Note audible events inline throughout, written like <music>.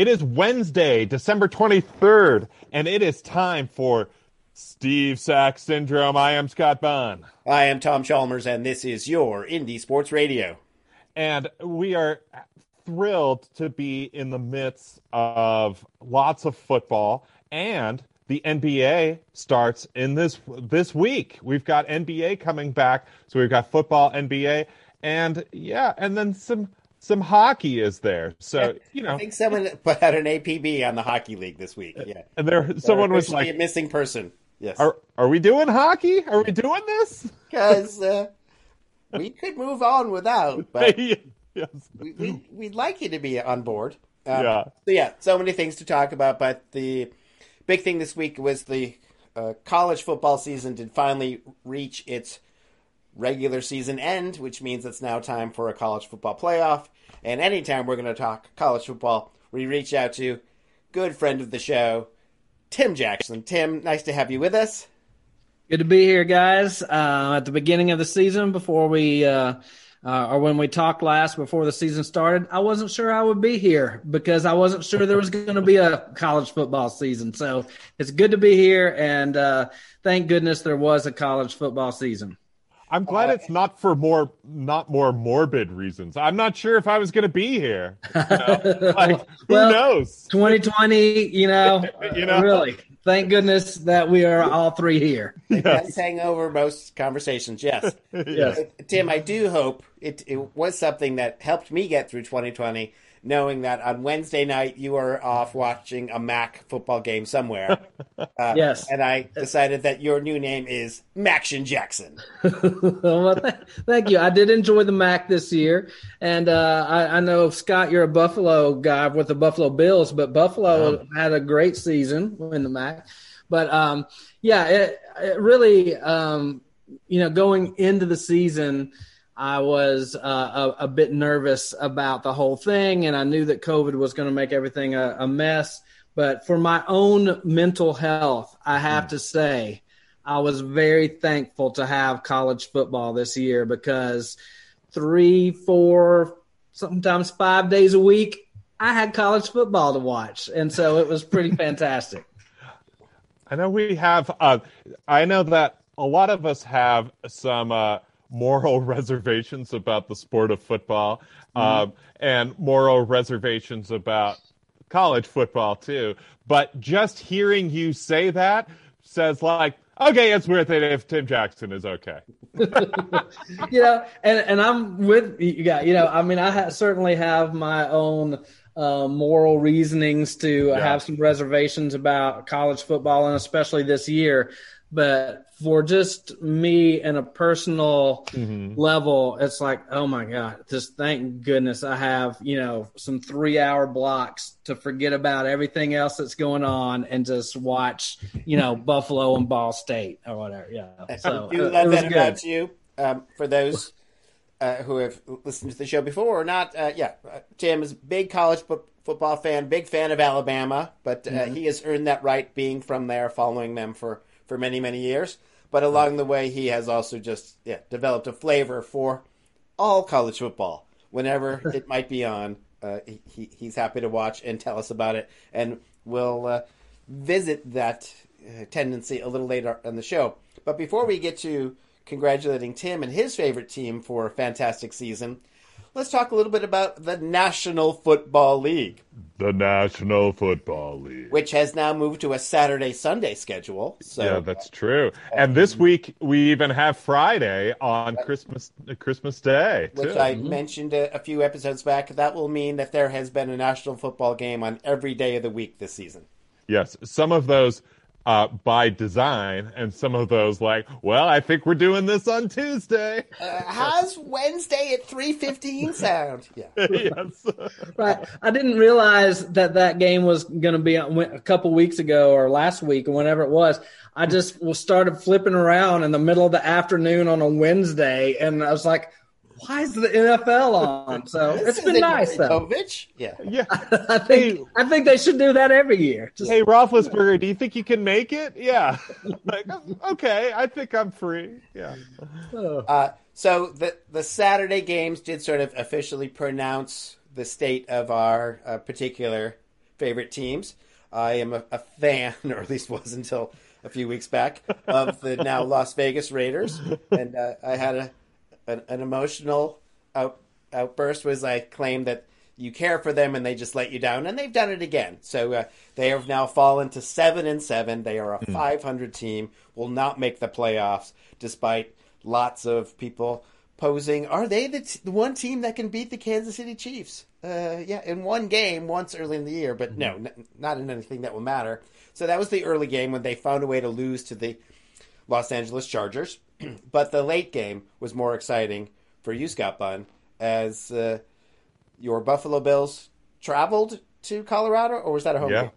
It is Wednesday, December 23rd, and it is time for Steve Sax Syndrome. I am Scott Bunn. I am Tom Chalmers, and this is your Indie Sports Radio. And we are thrilled to be in the midst of lots of football and the NBA starts in this this week. We've got NBA coming back, so we've got football, NBA, and yeah, and then some some hockey is there. So you know, I think someone <laughs> put out an APB on the hockey league this week. Yeah, and there someone was like a missing person. Yes, are are we doing hockey? Are we doing this? <laughs> Because uh, we could move on without, <laughs> but yes. we, we would like you to be on board. Um, yeah. So yeah, so many things to talk about, but the big thing this week was the uh, college football season did finally reach its regular season end, which means it's now time for a college football playoff. And anytime we're going to talk college football, we reach out to good friend of the show, Tim Jackson. Tim, nice to have you with us. Good to be here, guys. Uh, at the beginning of the season, before we uh, uh, or when we talked last before the season started, I wasn't sure I would be here because I wasn't sure there was going to be a college football season. So it's good to be here, and uh, thank goodness there was a college football season. I'm glad uh, it's not for more not more morbid reasons. I'm not sure if I was going to be here. You know? <laughs> like, who well, knows? 2020, you know, <laughs> you know, really. Thank goodness that we are all three here. Yes. hang over most conversations. Yes. <laughs> yes. Tim, I do hope it, it was something that helped me get through 2020 knowing that on Wednesday night you were off watching a Mac football game somewhere. <laughs> Uh, yes. And I decided that your new name is Maction Jackson. <laughs> well, th- thank you. I did enjoy the Mac this year. And uh, I, I, know, Scott, you're a Buffalo guy with the Buffalo Bills, but Buffalo had a great season in the Mac. But um, yeah, it, it really, um, you know, going into the season – I was uh, a, a, bit nervous about the whole thing, and I knew that COVID was going to make everything a, a, mess. But for my own mental health, I have mm. to say, I was very thankful to have college football this year because three, four, sometimes five days a week, I had college football to watch, and so it was pretty <laughs> fantastic. I know we have. Uh, I know that a lot of us have some. Uh, moral <laughs> reservations about the sport of football mm-hmm. um, and moral reservations about college football too. But just hearing you say that says like, okay, it's worth it if Tim Jackson is okay. <laughs> <laughs> you know, and and I'm with you guys. You know, I mean, I ha- certainly have my own uh, moral reasonings to yeah. have some reservations about college football, and especially this year. But for just me and a personal mm-hmm. level, it's like, oh my God, just thank goodness I have, you know, some three hour blocks to forget about everything else that's going on and just watch, you know, <laughs> Buffalo and Ball State or whatever. Yeah. So I do love that good. about you. Um, for those uh, who have listened to the show before or not, uh, yeah, uh, Tim is a big college fo- football fan, big fan of Alabama, but uh, mm-hmm. he has earned that right being from there, following them for, for many, many years. But along the way, he has also just yeah developed a flavor for all college football. Whenever <laughs> it might be on, uh, he, he's happy to watch and tell us about it, and we'll uh, visit that uh, tendency a little later in the show. But before we get to congratulating Tim and his favorite team for a fantastic season, let's talk a little bit about the National Football League. The National Football League. Which has now moved to a Saturday Sunday schedule. So Yeah, that's true. And this week we even have Friday on Christmas Christmas Day. Which too. I mm-hmm. mentioned a, a few episodes back. That will mean that there has been a national football game on every day of the week this season. Yes. Some of those uh, by design, and some of those like, well, I think we're doing this on Tuesday. Uh, how's Wednesday at three fifteen sound? <laughs> Yeah, yes. right. I didn't realize that that game was going to be a couple weeks ago or last week or whenever it was. I just started flipping around in the middle of the afternoon on a Wednesday, and I was like, why is the NFL on? So it's been nice though. Yeah, yeah. <laughs> I think hey, I think they should do that every year. Just... Hey, Roethlisberger, do you think you can make it? Yeah. <laughs> like, okay, I think I'm free. Yeah. Uh, so the the Saturday games did sort of officially pronounce the state of our uh, particular favorite teams. I am a, a fan, <laughs> or at least was until a few weeks back, of the now Las Vegas Raiders, and uh, I had a an, an emotional out, outburst was I claimed that you care for them and they just let you down, and they've done it again. So uh, they have now fallen to seven and seven. They are a mm. 500 team, will not make the playoffs, despite lots of people posing. Are they the, t- the one team that can beat the Kansas City Chiefs? Uh, yeah, in one game once early in the year, but no, mm-hmm. n- not in anything that will matter. So that was the early game when they found a way to lose to the Los Angeles Chargers. <clears throat> but the late game was more exciting for you, Scott Bunn, as uh, your Buffalo Bills traveled to Colorado, or was that a home yeah. game?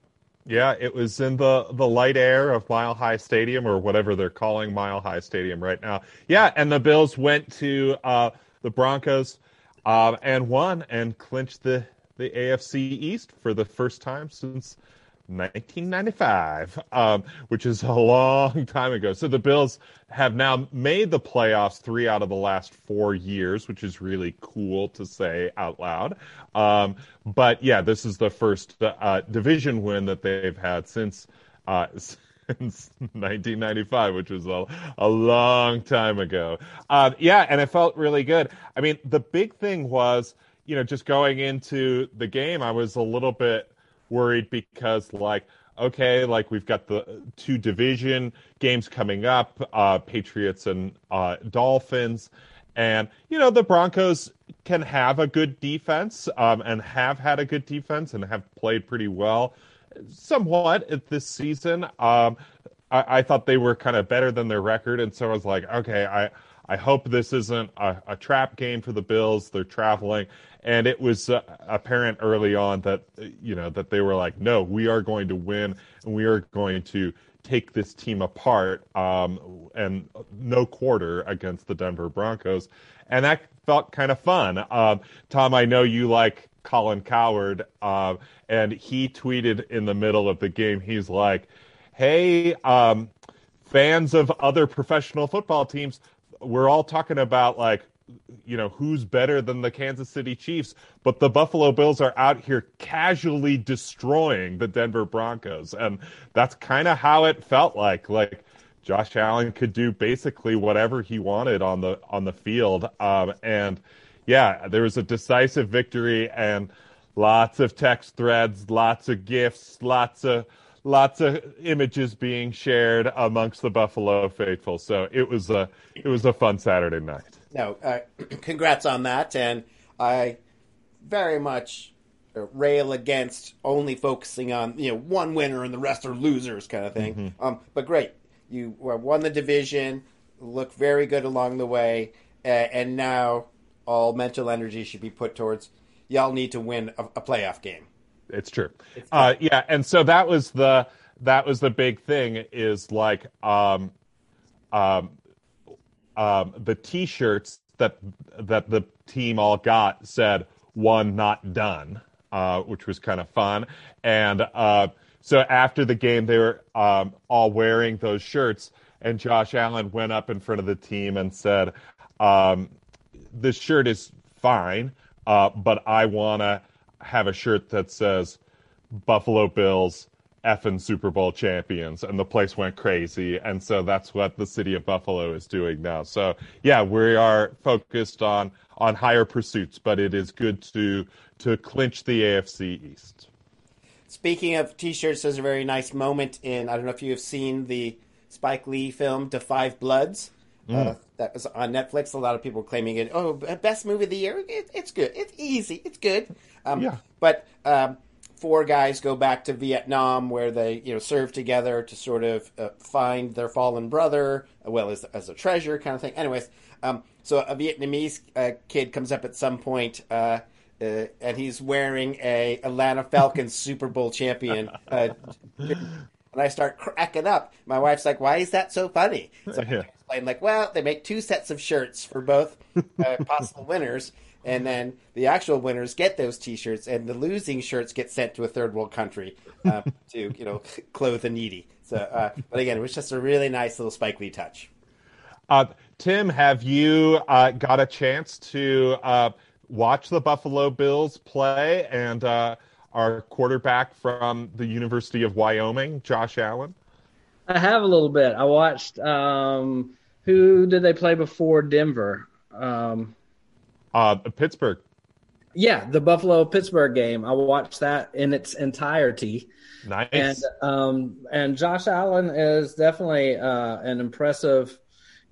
Yeah, it was in the the light air of Mile High Stadium or whatever they're calling Mile High Stadium right now. Yeah, and the Bills went to uh, the Broncos uh, and won and clinched the the AFC East for the first time since 1995, um, which is a long time ago. So the Bills have now made the playoffs three out of the last four years, which is really cool to say out loud. Um, but yeah, this is the first uh, division win that they've had since. Uh, <laughs> since 1995, which was a, a long time ago. Uh, yeah, and it felt really good. I mean, the big thing was, you know, just going into the game, I was a little bit worried because like okay, like we've got the two division games coming up, uh, Patriots and uh, Dolphins. And, you know, the Broncos can have a good defense um, and have had a good defense and have played pretty well somewhat at this season. Um, I, I, thought they were kind of better than their record. And so I was like, okay, I, I hope this isn't a, a trap game for the Bills. They're traveling and it was uh, apparent early on that you know that they were like, no, we are going to win, and we are going to take this team apart, um, and no quarter against the Denver Broncos, and that felt kind of fun. Um, Tom, I know you like Colin Cowherd, uh, and he tweeted in the middle of the game, he's like, "Hey." Um, fans of other professional football teams, we're all talking about like you know, who's better than the Kansas City Chiefs, but the Buffalo Bills are out here casually destroying the Denver Broncos. And that's kind of how it felt like. Like Josh Allen could do basically whatever he wanted on the on the field. Um, and yeah, there was a decisive victory and lots of text threads, lots of gifts, lots of lots of images being shared amongst the Buffalo faithful. So it was a it was a fun Saturday night no, uh, <clears throat> congrats on that. And I very much rail against only focusing on you know one winner and the rest are losers kind of thing. Mm-hmm. Um, but great, you won the division, look very good along the way, uh, and now all mental energy should be put towards y'all need to win a, a playoff game. It's true. It's uh, yeah, and so that was the that was the big thing is like um, um, um, the T-shirts that that the team all got said "one not done," uh, which was kind of fun. And uh, so after the game, they were um, all wearing those shirts, and Josh Allen went up in front of the team and said, um, "This shirt is fine, uh, but I want to have a shirt that says Buffalo Bills." Effing Super Bowl champions, and the place went crazy. And so that's what the city of Buffalo is doing now. So yeah, we are focused on on higher pursuits, but it is good to to clinch the AFC East. Speaking of t-shirts, there's a very nice moment in I don't know if you have seen the Spike Lee film Da 5 Bloods. Mm. Uh, that was on Netflix. A lot of people claiming it. Oh, best movie of the year. It, it's good. It's easy. It's good. Um, yeah. But um, four guys go back to Vietnam where they you know serve together to sort of uh, find their fallen brother, well as as a treasure kind of thing. Anyways, um, so a Vietnamese uh, kid comes up at some point. Uh, uh and he's wearing a Atlanta Falcons <laughs> Super Bowl champion. Uh, and I start cracking up. My wife's like, "Why is that so funny?" So yeah. I explain, like, "Well, they make two sets of shirts for both uh, possible winners, and then the actual winners get those T-shirts, and the losing shirts get sent to a third world country uh, <laughs> to you know <laughs> clothe the needy. So, uh, but again, it was just a really nice little Spike Lee touch. Uh, Tim, have you uh, got a chance to uh, watch the Buffalo Bills play? And uh, our quarterback from the University of Wyoming, Josh Allen? I have a little bit. I watched. Um, who did they play before Denver? Um, uh, Pittsburgh. Yeah, the Buffalo Pittsburgh game. I watched that in its entirety. Nice. And um, and Josh Allen is definitely uh, an impressive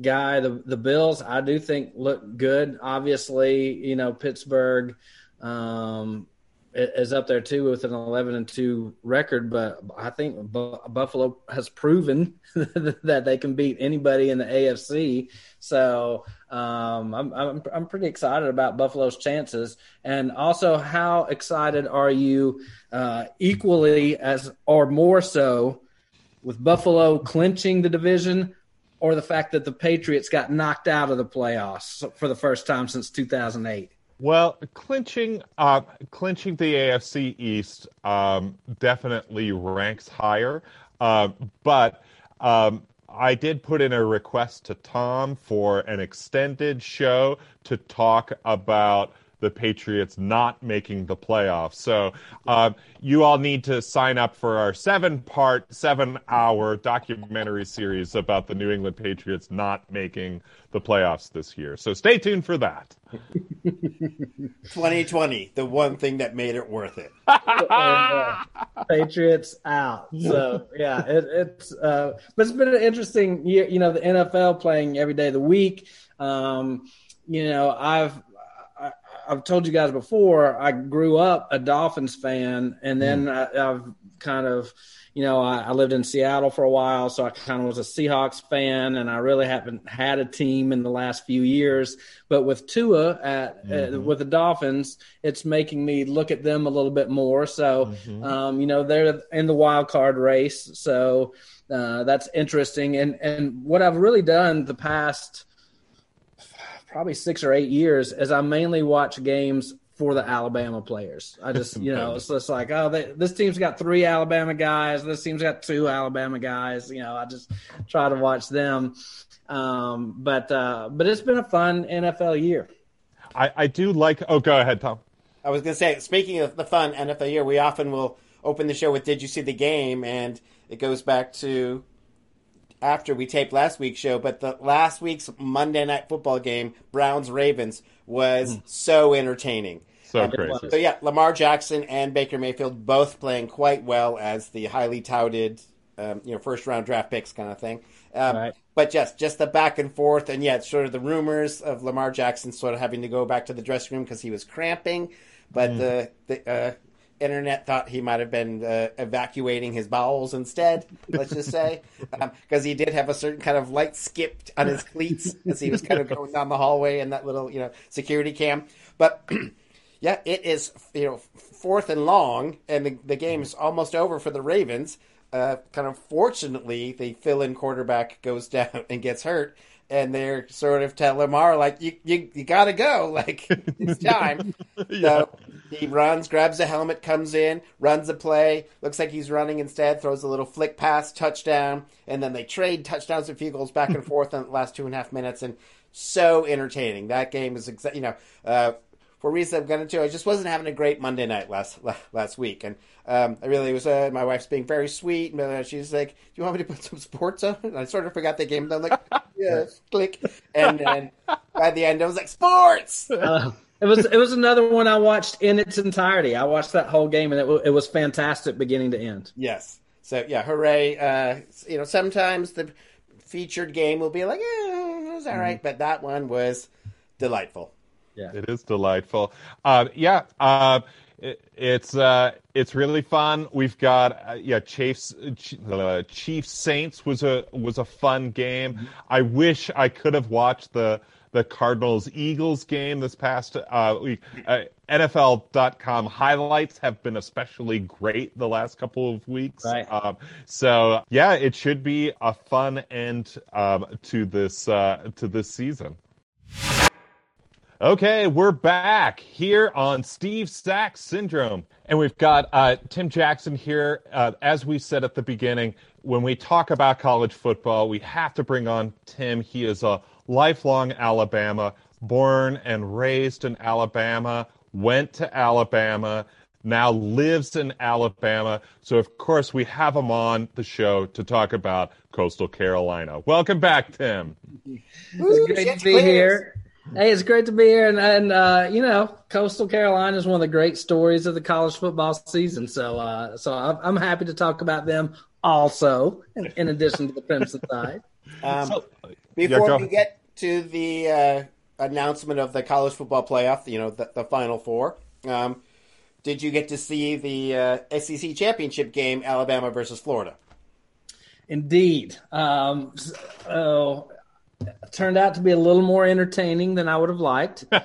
guy. The the Bills, I do think, look good. Obviously, you know Pittsburgh um, is up there too with an 11 and 2 record but i think buffalo has proven <laughs> that they can beat anybody in the afc so um, I'm, I'm, I'm pretty excited about buffalo's chances. And also how excited are you uh, equally as or more so with buffalo clinching the division or the fact that the patriots got knocked out of the playoffs for the first time since 2008 well, clinching uh, clinching the AFC East um, definitely ranks higher, uh, but um, I did put in a request to Tom for an extended show to talk about the Patriots not making the playoffs. So uh, you all need to sign up for our seven part, seven hour documentary series about the New England Patriots not making the playoffs this year. So stay tuned for that. <laughs> 2020, the one thing that made it worth it. <laughs> Patriots out. So yeah, it, it's uh, but it's been an interesting year. You know, the NFL playing every day of the week. Um, you know, I've I've told you guys before, I grew up a Dolphins fan, and then mm. I, have kind of, you know, I, I, lived in Seattle for a while, so I kind of was a Seahawks fan, and I really haven't had a team in the last few years. But with Tua at mm-hmm. uh, with the Dolphins, it's making me look at them a little bit more. So, mm-hmm. um, you know, they're in the wild card race, so uh, that's interesting. And and what I've really done the past probably six or eight years as I mainly watch games for the Alabama players. I <laughs> just, you know, it's just like, oh, they, this team's got three Alabama guys. This team's got two Alabama guys. You know, I just try to watch them. Um, but uh, but it's been a fun NFL year. I, I do like. Oh, go ahead, Tom. I was going to say, speaking of the fun NFL year, we often will open the show with "Did you see the game?" and it goes back to after we taped last week's show, but the last week's Monday night football game, Browns Ravens, was mm. so entertaining. So crazy. So yeah, Lamar Jackson and Baker Mayfield both playing quite well as the highly touted, um, you know, first round draft picks kind of thing. Um, right. But just just the back and forth, and yet sort of the rumors of Lamar Jackson sort of having to go back to the dressing room because he was cramping, but mm. the the uh, internet thought he might have been uh, evacuating his bowels instead. Let's just say, because <laughs> um, he did have a certain kind of light skipped on his cleats as he was kind of going down the hallway in that little you know security cam. But <clears throat> yeah, it is you know fourth and long, and the, the game is almost over for the Ravens. Uh, kind of fortunately, the fill-in quarterback goes <laughs> down and gets hurt, and they're sort of tell Lamar like you you, you gotta go <laughs> like it's time. <laughs> yeah. So he runs, grabs a helmet, comes in, runs a play. Looks like he's running instead. Throws a little flick pass, touchdown, and then they trade touchdowns and field goals back and <laughs> forth in the last two and a half minutes. And so entertaining. That game is exa- you know. Uh, for reasons I'm going to, do I just wasn't having a great Monday night last last week, and um, I really was. Uh, my wife's being very sweet, and uh, she's like, "Do you want me to put some sports on?" And I sort of forgot the game. And I'm like, <laughs> "Yes, click." And then by the end, I was like, "Sports." Uh, it was it was another one I watched in its entirety. I watched that whole game, and it, w- it was fantastic, beginning to end. Yes. So yeah, hooray! Uh, you know, sometimes the featured game will be like, "Yeah, it was all right," mm-hmm. but that one was delightful. Yeah, it is delightful. Uh, yeah, uh, it, it's uh, it's really fun. We've got uh, yeah, Chiefs uh, Chiefs Saints was a was a fun game. Mm-hmm. I wish I could have watched the the Cardinals Eagles game this past uh, week. Uh, NFL.com highlights have been especially great the last couple of weeks. Right. Um, so yeah, it should be a fun end um, to this uh, to this season. Okay, we're back here on Steve Sax Syndrome. And we've got uh, Tim Jackson here. Uh, as we said at the beginning, when we talk about college football, we have to bring on Tim. He is a lifelong Alabama, born and raised in Alabama, went to Alabama, now lives in Alabama. So, of course, we have him on the show to talk about Coastal Carolina. Welcome back, Tim. It's great to be here. Hey, it's great to be here, and, and uh, you know, Coastal Carolina is one of the great stories of the college football season. So, uh, so I'm, I'm, happy to talk about them also, in, in addition to the Crimson Tide. <laughs> Um, so, before yeah, we get to the uh, announcement of the college football playoff, you know, the, the Final Four, um, did you get to see the uh, SEC championship game, Alabama versus Florida? Indeed. Um, oh, turned out to be a little more entertaining than I would have liked. <laughs>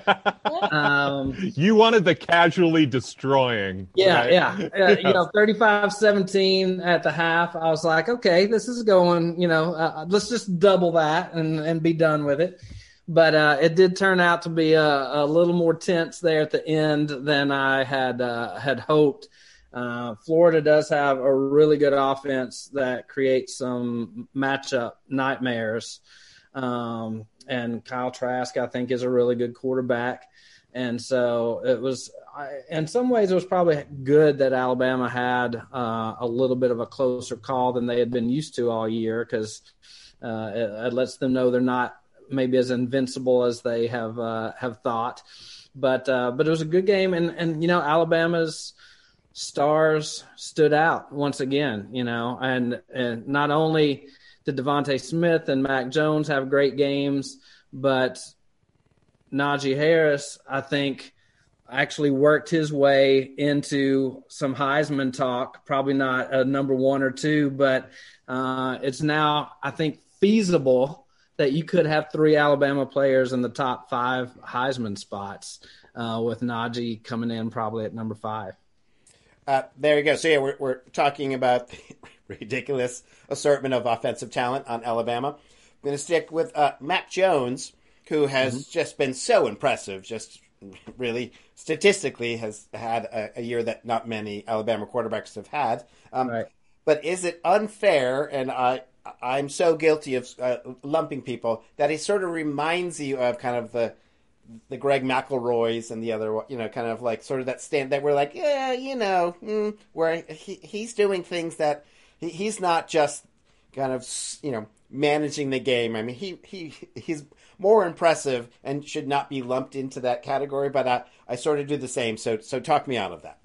Um, you wanted the casually destroying. Yeah, right? yeah. Uh, <laughs> you know, 35-17 at the half. I was like, okay, this is going, you know, uh, let's just double that and, and be done with it. But uh, it did turn out to be a, a, little more tense there at the end than I had uh, had hoped. Uh, Florida does have a really good offense that creates some matchup nightmares. Um, and Kyle Trask, I think, is a really good quarterback. And so it was, I, in some ways, it was probably good that Alabama had uh, a little bit of a closer call than they had been used to all year because uh, it, it, lets them know they're not maybe as invincible as they have uh, have thought. But uh, but it was a good game, and and you know Alabama's stars stood out once again. You know, and and not only did DeVonta Smith and Mac Jones have great games, but Najee Harris, I think, actually worked his way into some Heisman talk. Probably not a number one or two, but uh, it's now, I think, feasible that you could have three Alabama players in the top five Heisman spots, uh, with Najee coming in probably at number five. Uh, there you go. So yeah, we're we're talking about ridiculous assortment of offensive talent on Alabama. I'm going to stick with uh, Mac Jones, who has mm-hmm. just been so impressive, just really statistically has had a, a, year that not many Alabama quarterbacks have had. Um, right. But is it unfair? And I, I'm so guilty of uh, lumping people that he sort of reminds you of kind of the the Greg McElroys and the other, you know, kind of like sort of that stand that we're like, yeah, you know, mm, where he, he's doing things that he, he's not just kind of you know managing the game. I mean, he he he's more impressive and should not be lumped into that category. But I I sort of do the same. So so talk me out of that.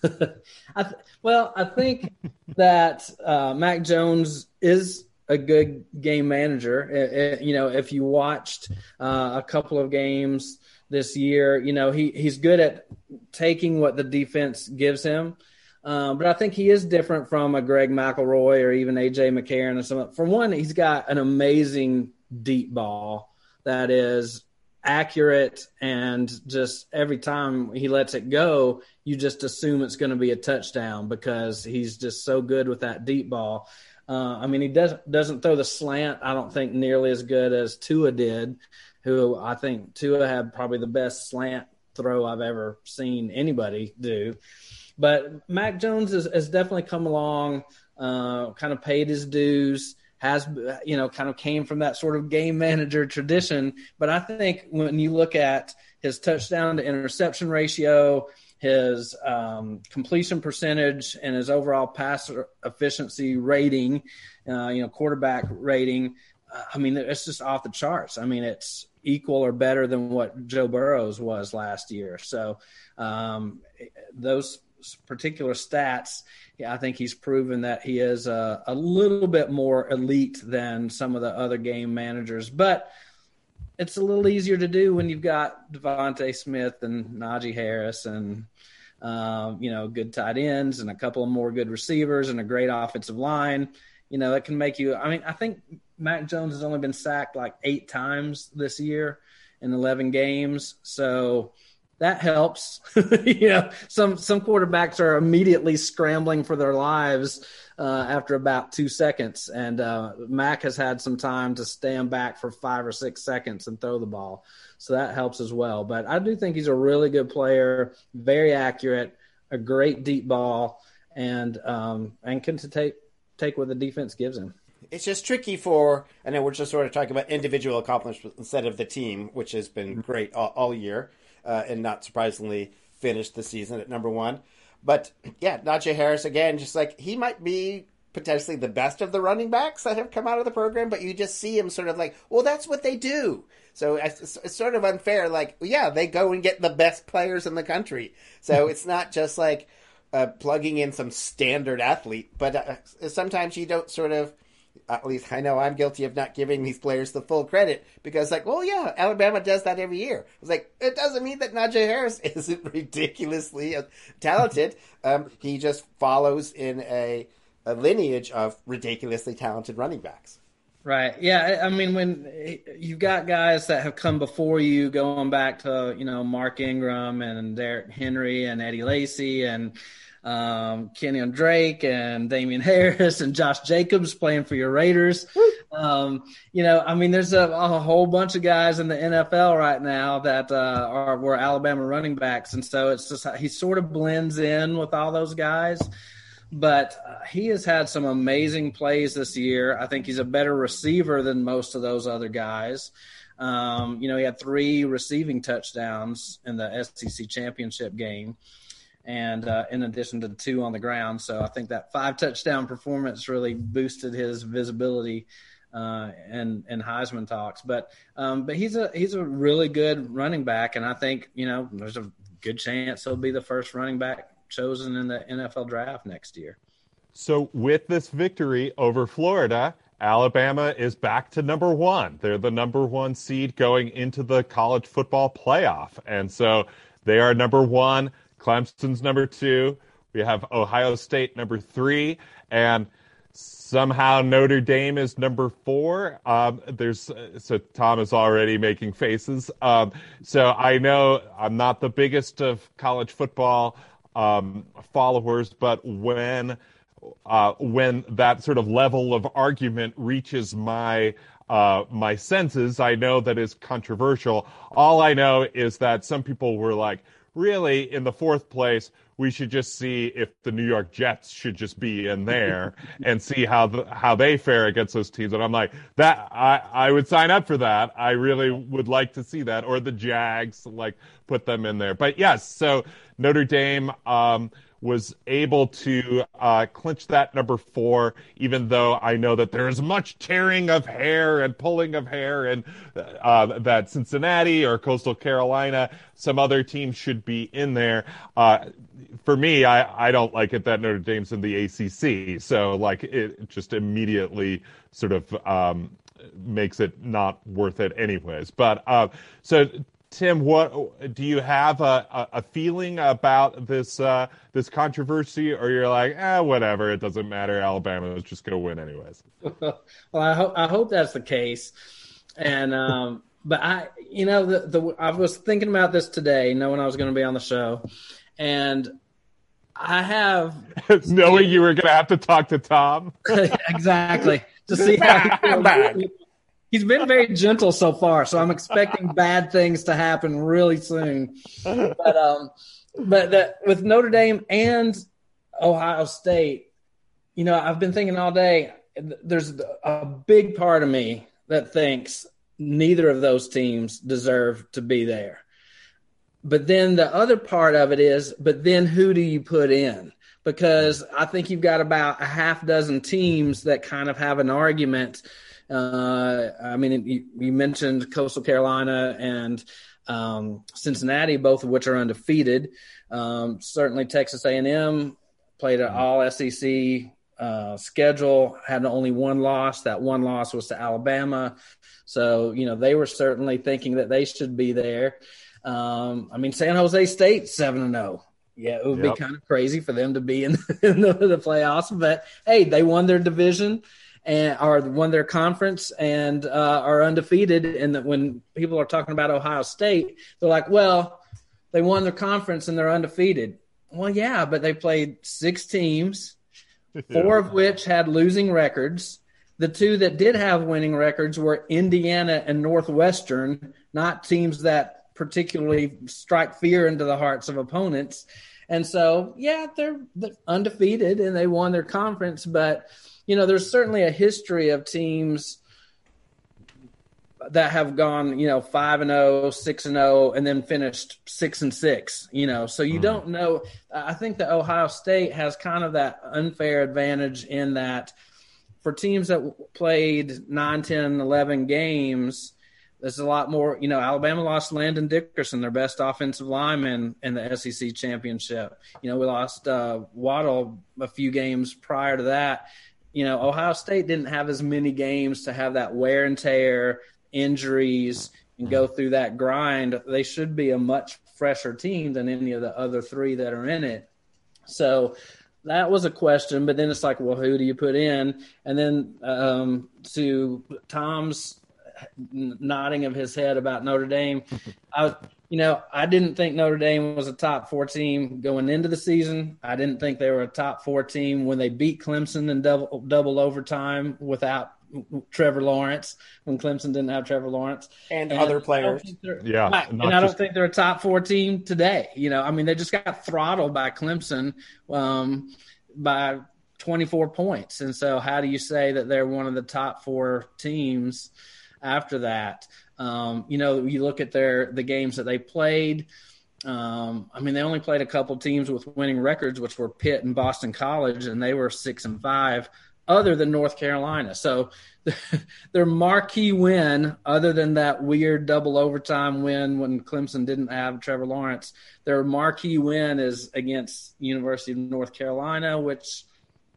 <laughs> I th- well, I think that uh, Mac Jones is a good game manager. It, it, you know, if you watched uh, a couple of games this year, you know he he's good at taking what the defense gives him um, but I think he is different from a Greg McElroy or even AJ McCarron or something. For one, he's got an amazing deep ball that is accurate and just every time he lets it go, you just assume it's going to be a touchdown because he's just so good with that deep ball. Uh, I mean, he doesn't doesn't throw the slant. I don't think nearly as good as Tua did, who I think Tua had probably the best slant throw I've ever seen anybody do. But Mac Jones has, has definitely come along, uh, kind of paid his dues, has, you know, kind of came from that sort of game manager tradition. But I think when you look at his touchdown to interception ratio, his um, completion percentage, and his overall pass efficiency rating, uh, you know, quarterback rating, uh, I mean, it's just off the charts. I mean, it's equal or better than what Joe Burrows was last year. So um, those particular stats, yeah, I think he's proven that he is a, a, little bit more elite than some of the other game managers. But it's a little easier to do when you've got DeVonta Smith and Najee Harris and um, you know good tight ends and a couple of more good receivers and a great offensive line. You know, it can make you. I mean, I think Mac Jones has only been sacked like eight times this year in 11 games. So that helps. <laughs> know, some some quarterbacks are immediately scrambling for their lives uh, after about two seconds, and uh, Mac has had some time to stand back for five or six seconds and throw the ball, so that helps as well. But I do think he's a really good player, very accurate, a great deep ball, and um, and can take take what the defense gives him. It's just tricky for, and then we're just sort of talking about individual accomplishments instead of the team, which has been great all, all year uh, and not surprisingly finished the season at number one. But yeah, Najee Harris again, just like he might be potentially the best of the running backs that have come out of the program, but you just see him sort of like, well, that's what they do. So it's, it's sort of unfair. Like, yeah, they go and get the best players in the country. So <laughs> it's not just like uh, plugging in some standard athlete, but uh, sometimes you don't sort of. At least I know I'm guilty of not giving these players the full credit because, like, well, yeah, Alabama does that every year. It's like it doesn't mean that Najee Harris <laughs> isn't ridiculously uh, talented. Um, he just follows in a a lineage of ridiculously talented running backs. Right. Yeah. I mean, when you've got guys that have come before you, going back to you know Mark Ingram and Derrick Henry and Eddie Lacy and um, Kenyan Drake and Damien Harris and Josh Jacobs playing for your Raiders. Um, you know, I mean, there's a, a, whole bunch of guys in the NFL right now that uh, are were Alabama running backs, and so it's just he sort of blends in with all those guys but uh, he has had some amazing plays this year. I think he's a better receiver than most of those other guys. Um, you know, he had three receiving touchdowns in the SEC championship game, and uh, in addition to the two on the ground. So I think that five touchdown performance really boosted his visibility uh, and and Heisman talks. But um, but he's a he's a really good running back, and I think you know there's a good chance he'll be the first running back chosen in the NFL draft next year. So, with this victory over Florida, Alabama is back to number one. They're the number one seed going into the college football playoff. And so they are number one. Clemson's number two. We have Ohio State number three. And somehow Notre Dame is number four. Um, there's so Tom is already making faces. Um, so I know I'm not the biggest of college football um, followers, but when uh, when that sort of level of argument reaches my uh, my senses, I know that is controversial. All I know is that some people were like, really, in the fourth place, we should just see if the New York Jets should just be in there <laughs> and see how the, how they fare against those teams. And I'm like, that I I would sign up for that. I really would like to see that, or the Jags, like put them in there. But yes, so Notre Dame um, was able to uh, clinch that number four, even though I know that there is much tearing of hair and pulling of hair, and uh, that Cincinnati or Coastal Carolina, some other team should be in there. Uh, for me, I, I don't like it that Notre Dame's in the ACC, so like it just immediately sort of um, makes it not worth it, anyways. But uh, so Tim, what do you have a, a feeling about this uh, this controversy, or you're like, ah, eh, whatever, it doesn't matter. Alabama is just going to win anyways. <laughs> well, I hope I hope that's the case, and um, but I, you know, the, the I was thinking about this today, knowing I was going to be on the show, and I have <laughs> knowing you were going to have to talk to Tom. <laughs> Exactly. To see how he he's been very gentle so far, so I'm expecting <laughs> bad things to happen really soon. But um, but the, with Notre Dame and Ohio State, you know, I've been thinking all day. There's a big part of me that thinks neither of those teams deserve to be there. But then the other part of it is, but then who do you put in? Because I think you've got about a half dozen teams that kind of have an argument uh, I mean, you, you, mentioned Coastal Carolina and um, Cincinnati, both of which are undefeated. Um, certainly, Texas A&M played an All SEC uh, schedule, had only one loss. That one loss was to Alabama. So, you know, they were certainly thinking that they should be there. Um, I mean, San Jose State seven and zero. Oh. Yeah, it would yep. be kind of crazy for them to be in, <laughs> in the, the, playoffs, but hey, they won their division and are won their conference and uh, are undefeated. And that when people are talking about Ohio State, they're like, well, they won their conference and they're undefeated. Well, yeah, but they played six teams, <laughs> four yeah. of which had losing records. The two that did have winning records were Indiana and Northwestern, not teams that particularly strike fear into the hearts of opponents. And so, yeah, they're, they're undefeated and they won their conference, but – you know, there's certainly a history of teams that have gone, you know, five and 0, 6 and 0, and then finished six and six, you know. So you mm. don't know. I think that Ohio State has kind of that unfair advantage in that for teams that played 9, 10, 11 games, there's a lot more, you know, Alabama lost Landon Dickerson, their best offensive lineman in the SEC championship. You know, we lost uh, Waddle a few games prior to that you know, Ohio State didn't have as many games to have that wear and tear, injuries, and go through that grind. They should be a much fresher team than any of the other three that are in it. So that was a question, but then it's like, well, who do you put in? And then um, to Tom's nodding of his head about Notre Dame, I you know, I didn't think Notre Dame was a top four team going into the season. I didn't think they were a top four team when they beat Clemson in double double overtime without Trevor Lawrence when Clemson didn't have Trevor Lawrence and, and other players. Yeah, right. and I don't think they're a top four team today. You know, I mean, they just got throttled by Clemson um, by 24 points, and so how do you say that they're one of the top four teams after that? Um, you know, you look at their the games that they played. Um, I mean, they only played a couple teams with winning records, which were Pitt and Boston College, and they were six and five, other than North Carolina. So <laughs> their marquee win, other than that weird double overtime win when Clemson didn't have Trevor Lawrence, their marquee win is against University of North Carolina, which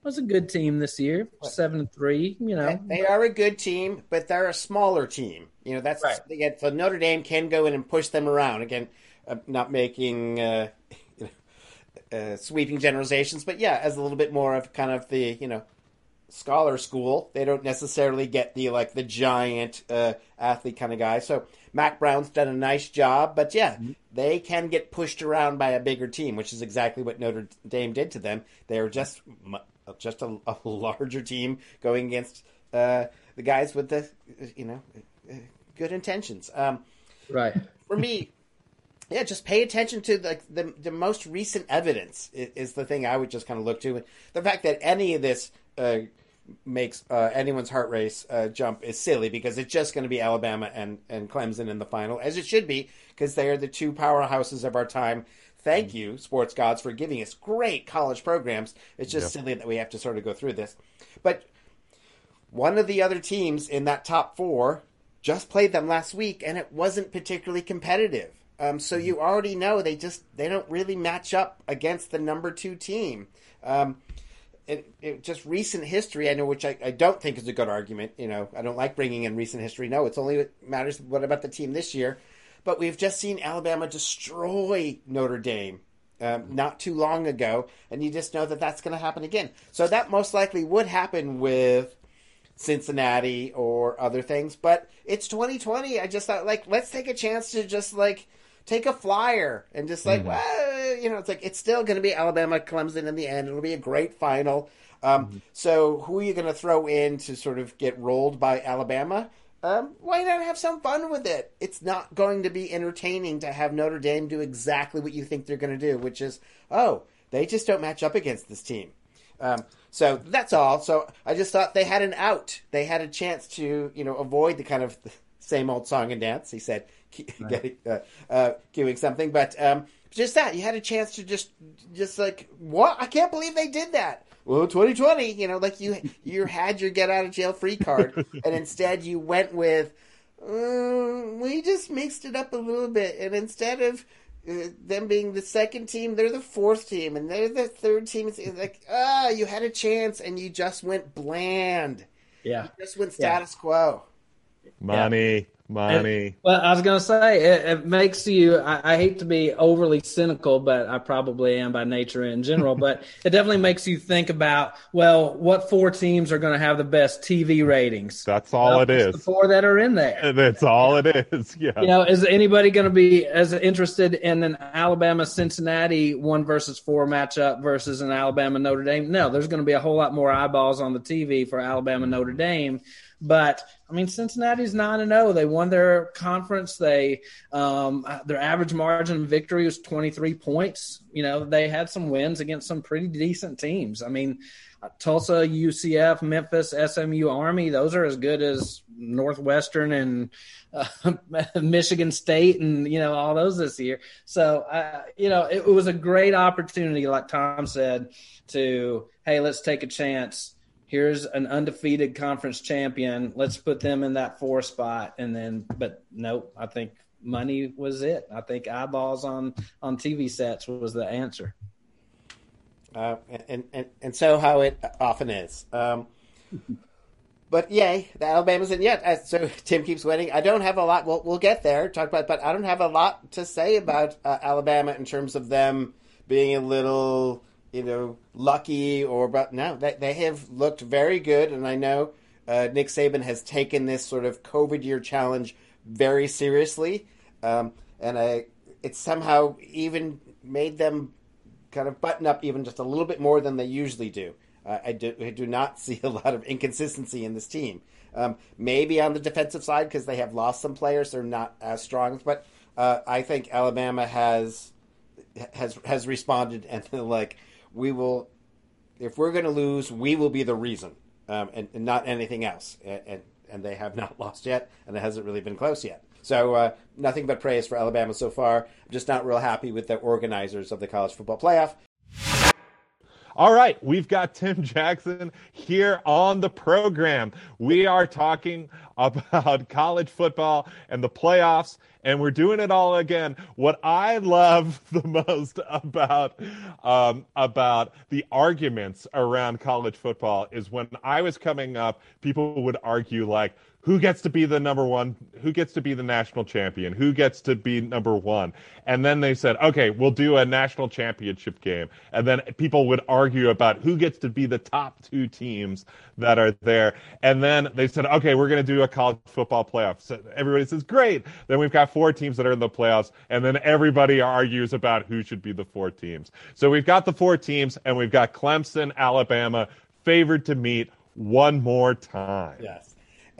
was a good team this year, seven and three. You know, they are a good team, but they're a smaller team. You know, that's right. Again, so Notre Dame can go in and push them around. Again, uh, not making uh, <laughs> uh, sweeping generalizations, but yeah, as a little bit more of kind of the you know scholar school. They don't necessarily get the like the giant uh, athlete kind of guy. So Mack Brown's done a nice job, but yeah, mm-hmm. they can get pushed around by a bigger team, which is exactly what Notre Dame did to them. They are just just a, a <laughs> larger team going against uh, the guys with the you know good intentions. Um, right. For me, yeah, just pay attention to the, the, the most recent evidence is, is, the thing I would just kind of look to. The fact that any of this uh, makes uh, anyone's heart race uh, jump is silly because it's just going to be Alabama and, and Clemson in the final, as it should be, because they are the two powerhouses of our time. Thank you, sports gods, for giving us great college programs. It's just silly that we have to sort of go through this. But one of the other teams in that top four just played them last week, and it wasn't particularly competitive. Um, so mm-hmm. you already know they just they don't really match up against the number two team. Um, it, it, just recent history, I know, which I, I, don't think is a good argument. You know, I don't like bringing in recent history. No, it's only what matters. What about the team this year? But we've just seen Alabama destroy Notre Dame um, not too long ago, and you just know that that's going to happen again. So that most likely would happen with Cincinnati or other things. But it's 2020. I just thought, like, let's take a chance to just like take a flyer and just like, mm-hmm. well, you know, it's like it's still going to be Alabama Clemson in the end. It'll be a great final. Um, mm-hmm. So who are you going to throw in to sort of get rolled by Alabama? Um, why not have some fun with it? It's not going to be entertaining to have Notre Dame do exactly what you think they're going to do, which is, oh, they just don't match up against this team. Um, so that's all. So I just thought they had an out. They had a chance to, you know, avoid the kind of <laughs> same old song and dance. He said, <laughs> right. getting, uh, uh, doing something, but um, just that you had a chance to just, just like, what? I can't believe they did that. Well, 2020, you know, like you, you had your get out of jail free card, <laughs> and instead you went with, uh, we just mixed it up a little bit, and instead of them being the second team, they're the fourth team, and they're the third team. It's like, ah, you had a chance, and you just went bland. Yeah, you just went status yeah. quo. Money. Yeah money. well, I was going to say it, it, makes you. I, I, hate to be overly cynical, but I probably am by nature in general. but <laughs> it definitely makes you think about well, what four teams are going to have the best TV ratings? That's all well, it is. The four that are in there. <laughs> That's all it is. <laughs> Yeah. You know, is anybody going to be as interested in an Alabama Cincinnati one versus four matchup versus an Alabama Notre Dame? No, there's going to be a whole lot more eyeballs on the TV for Alabama Notre Dame. But I mean, Cincinnati's nine and zero. Oh. They won their conference. They um, their average margin of victory was 23 points. You know, they had some wins against some pretty decent teams. I mean, Tulsa, UCF, Memphis, SMU, Army, those are as good as Northwestern and uh, <laughs> Michigan State and, you know, all those this year. So, uh, you know, it, it was a great opportunity, like Tom said, to, hey, let's take a chance. Here's an undefeated conference champion. Let's put them in that four spot. And then, but nope, I think money was it. I think eyeballs on, on TV sets was the answer. Uh, and, and and so how it often is. Um, but yay, the Alabama's in yet. Uh, so Tim keeps winning. I don't have a lot. We'll we'll get there. Talk about, but I don't have a lot to say about uh, Alabama in terms of them being a little, you know, lucky or but no, they they have looked very good, and I know uh, Nick Saban has taken this sort of COVID year challenge very seriously, um, and I it's somehow even made them kind of button up even just a little bit more than they usually do. Uh, I, do I do not <laughs> see a lot of inconsistency in this team. Um, maybe on the defensive side because they have lost some players, they're not as strong. But uh, I think Alabama has has has responded and <laughs> like we will, if we're going to lose, we will be the reason, um, and, and, not anything else. And, and, and they have <laughs> not lost yet, and it hasn't really been close yet. So uh, nothing but praise for Alabama so far. I'm just not real happy with the organizers of the college football playoff. All right, we've got Tim <laughs> Jackson here on the program. We are talking about <laughs> college football and the playoffs, and we're doing it all again. What I love <laughs> the most about um, about the arguments around college football is when I was coming up, people would argue like, who gets to be the number one? Who gets to be the national champion? Who gets to be number one? And then they said okay we'll do a national championship game. And then people would argue about who gets to be the top two teams that are there. And then they said okay we're going to do a college football playoff. So everybody says great. Then we've got four teams that are in the playoffs. And then everybody argues about who should be the four teams. So we've got the four teams and we've got clemson alabama favored to meet one more time. Yes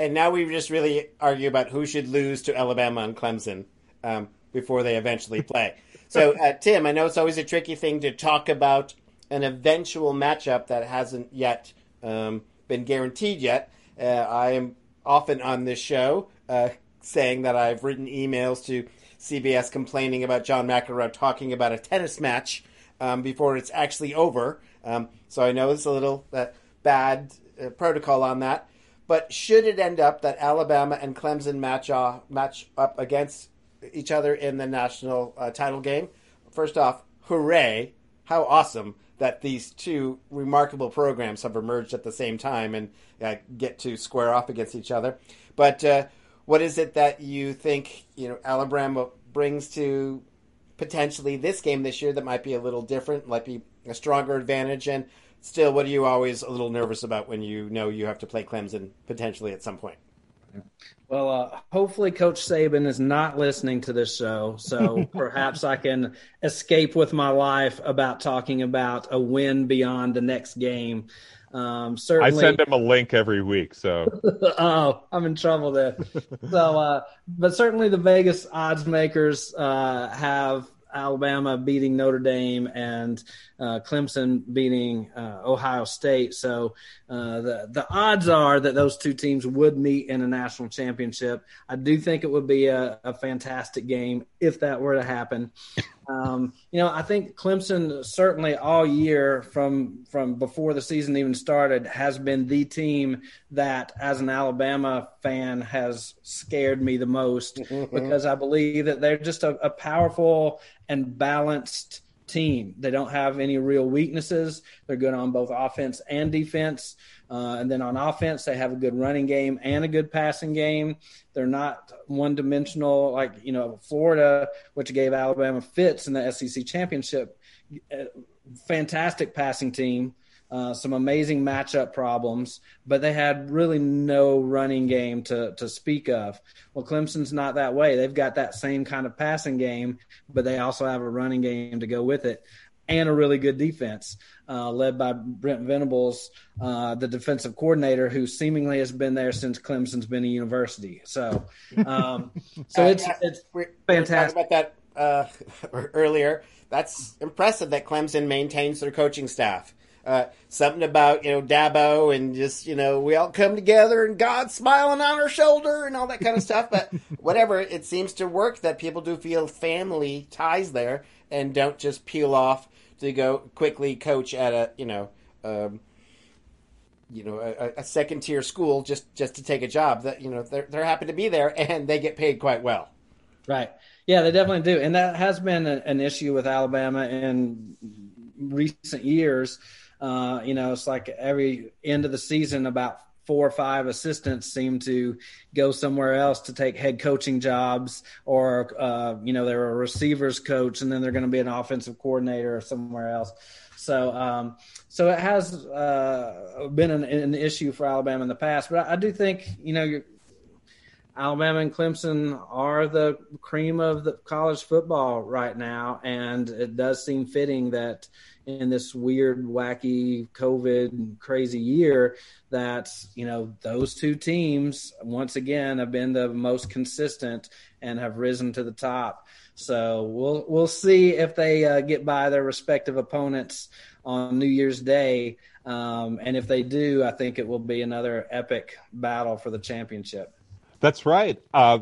and now we just really argue about who should lose to Alabama and Clemson um, before they eventually <laughs> play. So, uh, Tim, I know it's always a tricky thing to talk about an eventual matchup that hasn't yet um, been guaranteed yet. Uh, I am often on this show uh, saying that I've written emails to CBS complaining about John McEnroe talking about a tennis match um, before it's actually over. Um, so I know it's a little uh, bad uh, protocol on that. But should it end up that Alabama and Clemson match uh, match up against each other in the national uh, title game, first off, hooray! How awesome that these two remarkable programs have emerged at the same time and uh, get to square off against each other. But uh, what is it that you think you know Alabama brings to potentially this game this year that might be a little different, might be a stronger advantage, and still, what are you always a little nervous about when you know you have to play Clemson potentially at some point? Well, uh, hopefully, Coach Saban is not listening to this show, so <laughs> perhaps I can escape with my life about talking about a win beyond the next game. Um, certainly, I send him a link every week, so <laughs> oh, I'm in trouble there. <laughs> so, uh, but certainly the Vegas odds makers uh, have Alabama beating Notre Dame and uh, Clemson beating uh, Ohio State. So uh, the the odds are that those two teams would meet in a national championship. I do think it would be a, a fantastic game if that were to happen. Um, you know, I think Clemson certainly all year from from before the season even started has been the team that, as an Alabama fan, has scared me the most mm-hmm. because I believe that they're just a, a powerful and balanced team. They don't have any real weaknesses. They're good on both offense and defense. Uh, and then on offense, they have a good running game and a good passing game. They're not one dimensional like, you know, Florida, which gave Alabama fits in the SEC championship. Uh, fantastic passing team. Uh, some amazing matchup problems, but they had really no running game to, to speak of. Well, Clemson's not that way. They've got that same kind of passing game, but they also have a running game to go with it. and a really good defense, uh, led by Brent Venables, uh, the defensive coordinator, who seemingly has been there since Clemson's been a university. So, um, <laughs> so it's yeah, it's fantastic. About that uh, <laughs> earlier. That's impressive that Clemson maintains their coaching staff. Uh, something about you know Dabo and just you know we all come together and God smiling on our shoulder and all that kind of stuff. But <laughs> whatever, it seems to work that people do feel family ties there and don't just peel off to go quickly coach at a you know um, you know a, a second tier school just just to take a job. That you know they're they're happy to be there <laughs> and they get paid quite well. Right. Yeah, they definitely do, and that has been a, an issue with Alabama in recent years. Uh, you know, it's like every end of the season, about four or five assistants seem to go somewhere else to take head coaching jobs, or uh, you know, they're a receivers coach, and then they're going to be an offensive coordinator or somewhere else. So, um, so it has uh, been an, an, issue for Alabama in the past, but I, I do think you know Alabama and Clemson are the cream of the college football right now, and it does seem fitting that in this weird, wacky, COVID crazy year, that you know those two teams once again have been the most consistent and have risen to the top. So we'll we'll see if they uh, get by their respective opponents on New Year's Day, um, and if they do, I think it will be another epic battle for the championship. That's right. Uh,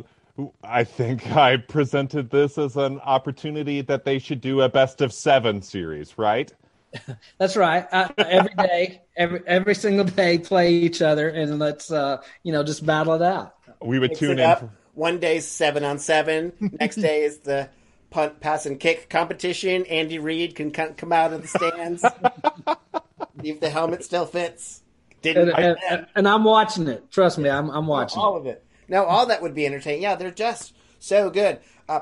I think <laughs> I presented this as an opportunity that they should do a best of seven series, right? <laughs> That's right. Uh, every day, every every single day, play each other, and let's uh, you know just battle it out. We would Mix tune in. For... One day's seven on seven. Next <laughs> day is the punt, pass, and kick competition. Andy Reid can come out of the stands. if the helmet still fits. Didn't and, and, and, I'm watching it. Trust me, I'm I'm watching all of it. No, all that would be entertaining. Yeah, they're just so good. Uh,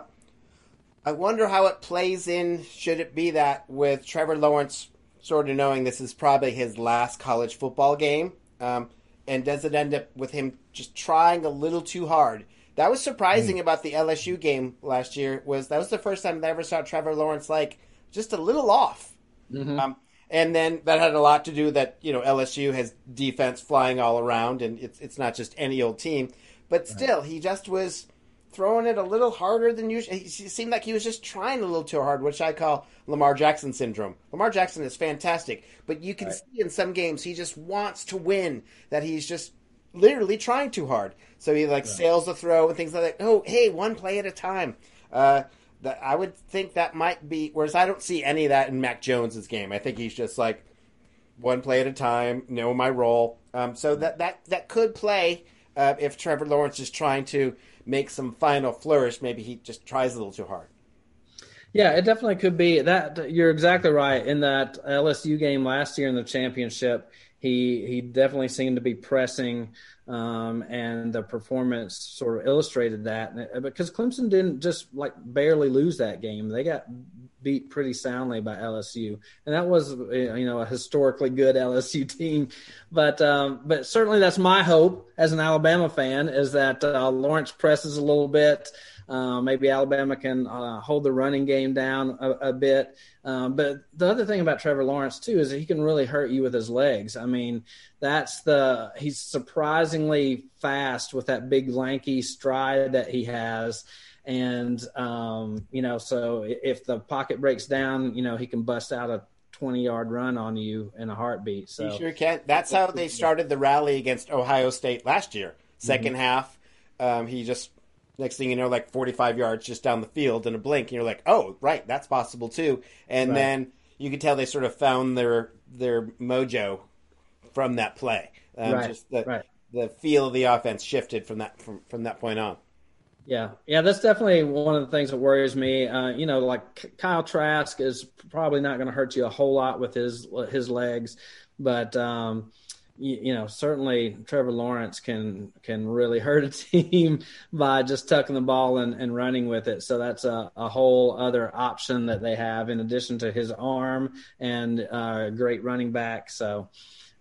I wonder how it plays in. Should it be that with Trevor Lawrence sort of knowing this is probably his last college football game, um, and does it end up with him just trying a little too hard? That was surprising mm. about the LSU game last year. Was that was the first time I ever saw Trevor Lawrence like just a little off. Mm-hmm. Um, and then that had a lot to do that you know LSU has defense flying all around, and it's it's not just any old team. But still, right. he just was throwing it a little harder than usual. He seemed like he was just trying a little too hard, which I call Lamar Jackson syndrome. Lamar Jackson is fantastic, but you can right. see in some games he just wants to win, that he's just literally trying too hard. So he like right. sails the throw and things like that. Oh, hey, one play at a time. Uh, that I would think that might be. Whereas I don't see any of that in Mac Jones's game. I think he's just like one play at a time, know my role. Um, so that that that could play uh, if Trevor Lawrence is trying to make some final flourish, maybe he just tries a little too hard. Yeah, it definitely could be that. You're exactly right. In that LSU game last year in the championship, he he definitely seemed to be pressing, um, and the performance sort of illustrated that. Because Clemson didn't just like barely lose that game; they got beat pretty soundly by LSU, and that was you know a historically good <laughs> LSU team. But um, but certainly that's my hope as an Alabama fan is that uh, Lawrence presses a little bit. Uh, maybe Alabama can uh, hold the running game down a, a bit. Um, but the other thing about Trevor Lawrence too is he can really hurt you with his legs. I mean, that's the he's surprisingly fast with that big lanky stride that he has and um, you know, so if the pocket breaks down, you know, he can bust out a 20 yard run on you in a heartbeat. So he sure can. That's how they started the rally against Ohio State last year. 2nd mm-hmm. half, um, he just next thing you know, like 45 yards just down the field in a blink, and you're like, oh, right, that's possible too. And right. then you could tell they sort of found their their mojo from that play. Um, right. Just the right. the feel of the offense shifted from that from, from that point on. Yeah, yeah, that's definitely one of the things that worries me. Uh, you know, like Kyle Trask is probably not going to hurt you a whole lot with his his legs, but um, you, you, know, certainly Trevor Lawrence can can really <laughs> hurt a team by just tucking the ball and, and running with it. So that's a, a whole other option that they have in addition to his arm and uh, great running back. So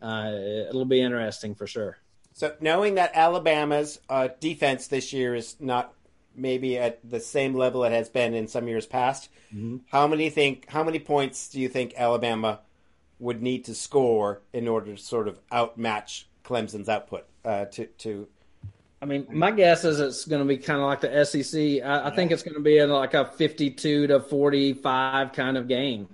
uh, it'll be interesting for sure. So knowing that Alabama's uh, defense this year is not maybe at the same level it has been in some years past. Mm-hmm. How many think? How many points do you think Alabama would need to score in order to sort of outmatch Clemson's output uh, to to I mean, my guess is it's going to be kind of like the SEC. I, I think it's going to be in like a 52 to 45 kind of game.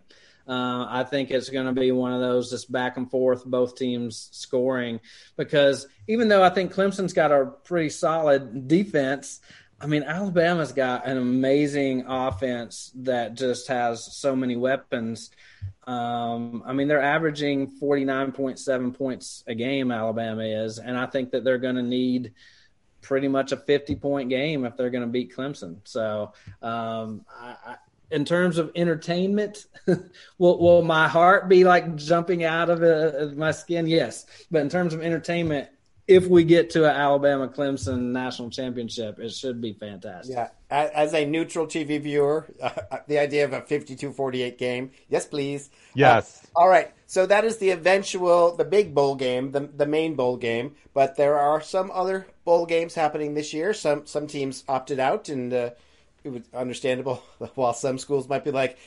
Uh, I think it's going to be one of those just back and forth, both teams scoring. Because even though I think Clemson's got a pretty solid defense, I mean, Alabama's got an amazing offense that just has so many weapons. Um, I mean, they're averaging 49.7 points a game, Alabama is. And I think that they're going to need pretty much a 50 point game if they're going to beat Clemson. So, um, I, I, in terms of entertainment, <laughs> will, will my heart be like jumping out of uh, my skin? Yes. But in terms of entertainment, if we get to an Alabama Clemson national championship, it should be fantastic. Yeah. As a neutral TV viewer, uh, the idea of a 52 48 game, yes, please. Yes. Uh, all right. So that is the eventual, the big bowl game, the, the main bowl game. But there are some other bowl games happening this year. Some some teams opted out, and uh, it was understandable. <laughs> While some schools might be like,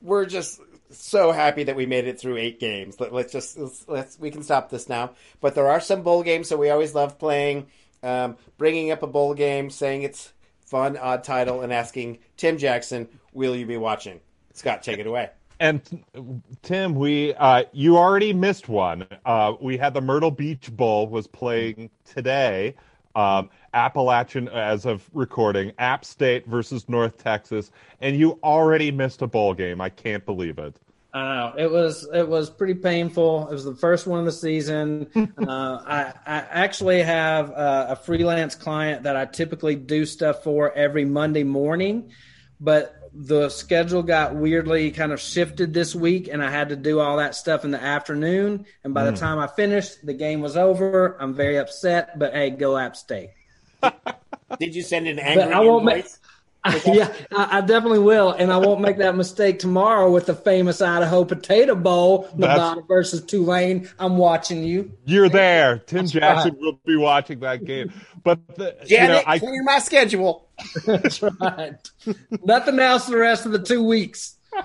"We're just so happy that we made it through eight games. Let, us just let's, let's, we can stop this now." But there are some bowl games, so we always love playing, um, bringing up a bowl game, saying it's fun, odd title, and asking Tim Jackson, "Will you be watching?" Scott, take it away. And Tim, we uh, you already missed one. Uh, we had the Myrtle Beach Bowl was playing today. Um, Appalachian, as of recording, App State versus North Texas, and you already missed a bowl game. I can't believe it. I know it was it was pretty painful. It was the first one of the season. <laughs> uh, I, I actually have a, a freelance client that I typically do stuff for every Monday morning, but the schedule got weirdly kind of shifted this week, and I had to do all that stuff in the afternoon. And by mm. the time I finished, the game was over. I'm very upset, but hey, go App State. <laughs> Did you send an angry I won't invoice? <laughs> yeah, I, I, definitely will, and I won't make that mistake tomorrow with the famous Idaho Potato Bowl, Nevada That's, versus Tulane. I'm watching you. You're there. Tim That's Jackson right. will be watching that game. But the, Janet, you know, I clear my schedule. <laughs> That's right. Nothing else the rest of the two weeks. <laughs>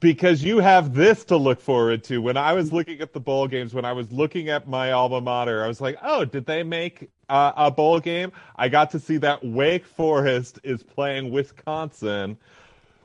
because you have this to look forward to. When I was looking at the bowl games, when I was looking at my alma mater, I was like, "Oh, did they make uh, a bowl game?" I got to see that Wake Forest is playing Wisconsin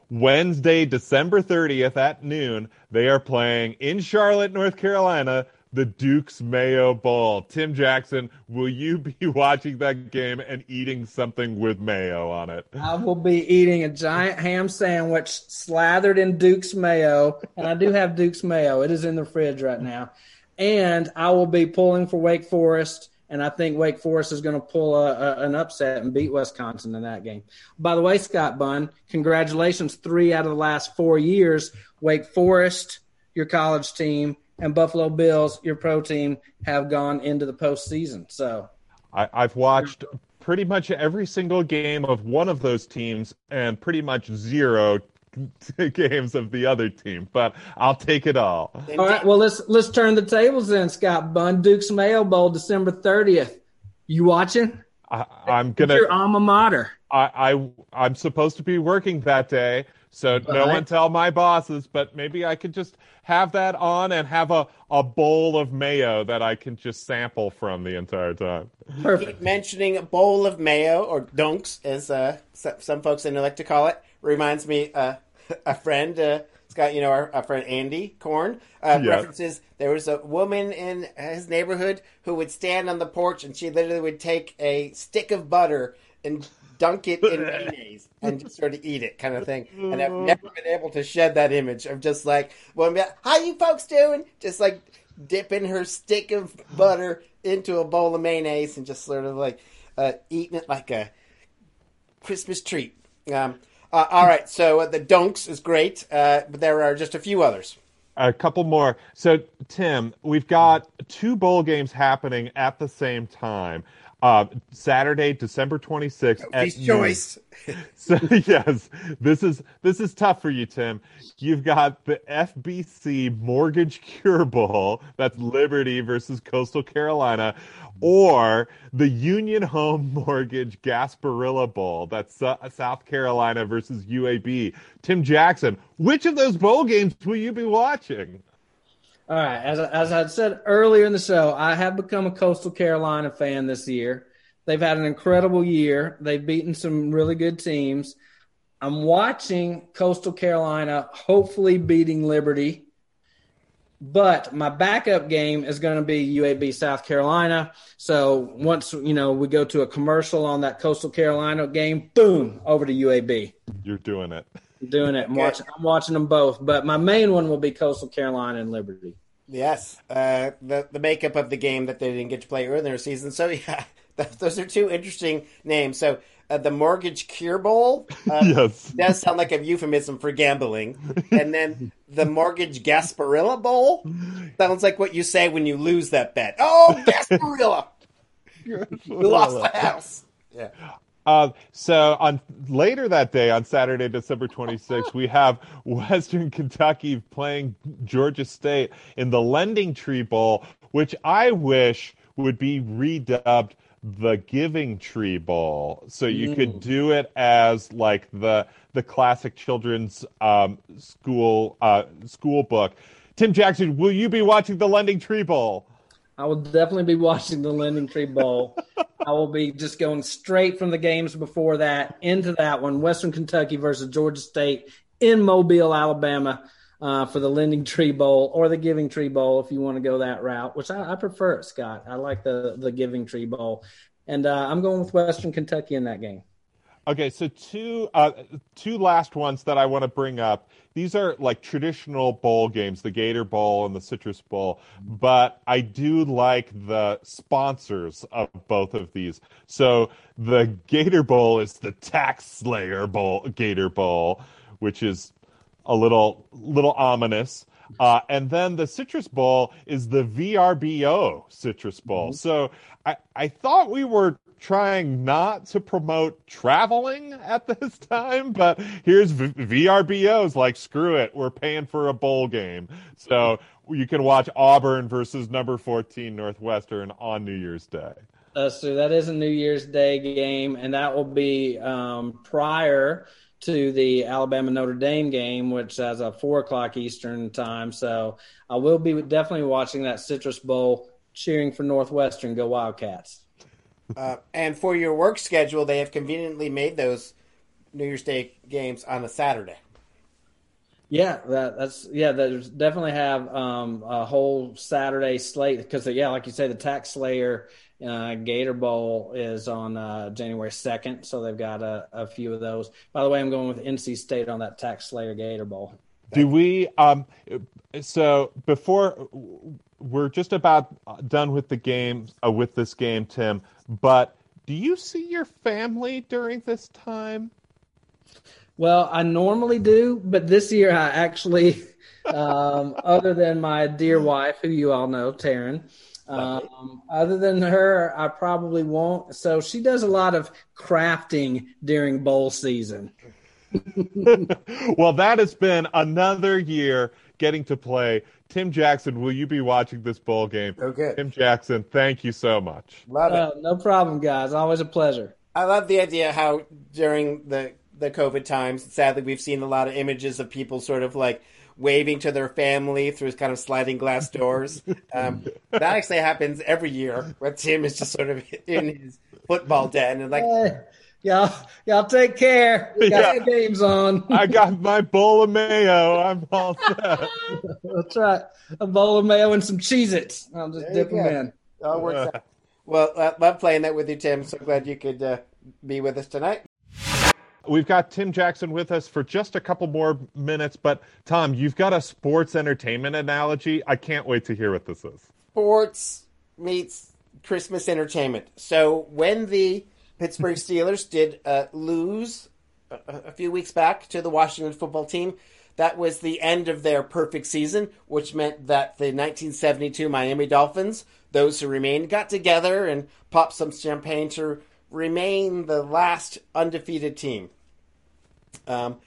Wednesday, December 30th at noon. They are playing in Charlotte, North Carolina, the Duke's Mayo Bowl. Tim Jackson, will you be <laughs> watching that game and eating something with mayo on it? I will be eating a giant ham sandwich slathered in Duke's Mayo, and I do have Duke's Mayo. It is in the fridge right now. And I will be pulling for Wake Forest, and I think Wake Forest is going to pull a, a, an upset and beat Wisconsin in that game. By the way, Scott Bunn, congratulations. Three out of the last four years, Wake Forest, your college team, and Buffalo Bills, your pro team, have gone into the postseason. So I, I've watched pretty much every single game of one of those teams and pretty much zero <laughs> games of the other team, but I'll take it all. All right, well let's let's turn the tables in, Scott Bunn. Duke's Mayo Bowl, December thirtieth. You watching? I, am gonna your alma mater. I, I I'm supposed to be working that day, so no one tell my bosses, but maybe I could just have that on and have a, a bowl of mayo that I can just sample from the entire time. Perfect. Keep mentioning a bowl of mayo or dunks, as uh, some folks in like to call it, reminds me uh, <laughs> a friend. Uh, Scott, you know our, our friend Andy Corn uh, yes. references. There was a woman in his neighborhood who would stand on the porch and she literally would take a stick of butter and dunk it in <laughs> mayonnaise and just sort of eat it, kind of thing. And I've never been able to shed that image of just like, well, how you folks doing? Just like dipping her stick of butter into a bowl of mayonnaise and just sort of like uh, eating it like a Christmas treat. Um, uh, all right, so uh, the dunks is great, uh, but there are just a few others. A couple more. So, Tim, we've got two bowl games happening at the same time. Uh, Saturday, December 26th. His choice. <laughs> So yes, this is this is tough for you, Tim. You've got the FBC Mortgage Cure Bowl. That's Liberty versus Coastal Carolina, or the Union Home Mortgage Gasparilla Bowl. That's uh, South Carolina versus UAB. Tim Jackson, which of those bowl games will you be watching? All right, as as I said earlier in the show, I have become a Coastal Carolina fan this year. They've had an incredible year. They've beaten some really good teams. I'm watching Coastal Carolina hopefully beating Liberty. But my backup game is going to be UAB South Carolina. So once you know we go to a commercial on that Coastal Carolina game, boom, over to UAB. You're doing it. I'm doing it. I'm watching, I'm watching them both, but my main one will be Coastal Carolina and Liberty. Yes, uh, the the makeup of the game that they didn't get to play earlier in their season. So <laughs> yeah, those are two interesting names. So uh, the Mortgage Cure Bowl uh, <laughs> yes. does sound like a euphemism for gambling, and then the Mortgage Gasparilla Bowl sounds like what you say when you lose that bet. Oh, <laughs> Gasparilla! you lost the house. Yeah. Uh, so on later that day, on Saturday, December 26th, we have <laughs> Western Kentucky playing Georgia State in the Lending Tree Bowl, which I wish would be redubbed the Giving Tree Bowl, so you mm. could do it as like the the classic children's um, school uh, school book. Tim Jackson, will you be watching the Lending Tree Bowl? I will definitely be watching the Lending Tree Bowl. I will be just going straight from the games before that into that one Western Kentucky versus Georgia State in Mobile, Alabama. Uh, for the Lending Tree Bowl or the Giving Tree Bowl, if you want to go that route, which I, I prefer Scott. I like the the Giving Tree Bowl, and uh, I'm going with Western Kentucky in that game. Okay, so two uh, two last ones that I want to bring up. These are like traditional bowl games, the Gator Bowl and the Citrus Bowl, but I do like the sponsors of both of these. So the Gator Bowl is the Tax Slayer Bowl, Gator Bowl, which is a little little ominous. Uh, and then the Citrus Bowl is the VRBO Citrus Bowl. Mm-hmm. So I, I thought we were trying not to promote traveling at <laughs> this time, but here's v- VRBO's like, screw it, we're paying for a bowl game. So you can watch Auburn versus number 14 Northwestern on New Year's Day. That's true. That is a New Year's Day game, and that will be um, prior to the Alabama Notre Dame game, which has a four o'clock Eastern time. So I will be definitely watching that Citrus Bowl, cheering for Northwestern. Go Wildcats! Uh, and for your work schedule, they have conveniently made those New Year's Day games on a Saturday. Yeah, that, that's yeah. There's definitely have um, a whole Saturday slate because yeah, like you say, the Tax Slayer uh, Gator Bowl is on uh, January second, so they've got a, a, few of those. By the way, I'm going with NC State on that Tax Slayer Gator Bowl. Do we? Um, so before we're just about done with the game uh, with this game, Tim. But do you see your family during this time? Well, I normally do, but this year I actually, <laughs> um, other than my dear wife, who you all know, Taryn, um, other than her, I probably won't. So she does a lot of crafting during bowl season. <laughs> well, that has been another year getting to play. Tim Jackson, will you be watching this bowl game? Okay. Tim Jackson, thank you so much. Love it. Uh, no problem, guys. Always a pleasure. I love the idea how during the the COVID times, sadly, we've seen a lot of images of people sort of like waving to their family through kind of sliding glass doors. <laughs> Um, that actually happens every year where Tim is just sort of in his football den and like. Hey, y'all, y'all take care. We got yeah. games on. I <laughs> got my bowl of mayo. I'm all set. That's right. A bowl of mayo and some Cheez-Its. I'll just there dip them in. All works out. Well, I love playing that with you, Tim. So glad you could uh, be with us tonight. We've got Tim Jackson with us for just a couple more minutes, but Tom, you've got a sports entertainment analogy. I can't wait to hear what this is. Sports meets Christmas entertainment. So when the Pittsburgh Steelers did uh, lose a, a, few weeks back to the Washington football team, that was the end of their perfect season, which meant that the 1972 Miami Dolphins, those who remained, got together and popped some champagne to remain the last undefeated team. Um,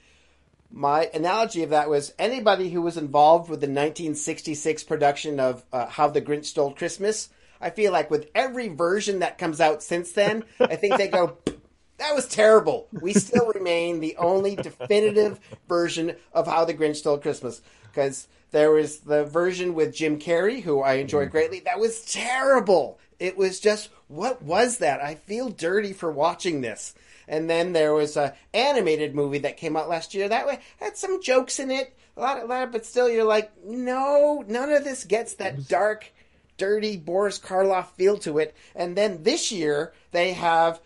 my analogy of that was anybody who was involved with the 1966 production of uh, How the Grinch Stole Christmas. I feel like with every version that comes out since then, I think they go, that was terrible. We still <laughs> remain the only definitive version of How the Grinch Stole Christmas because there was the version with Jim Carrey, who I enjoyed mm. greatly. That was terrible. It was just, what was that? I feel dirty for watching this. And then there was a animated movie that came out last year that way had some jokes in it, a lot, a lot, but still you're like, no, none of this gets that dark, dirty Boris Karloff feel to it. And then this year they have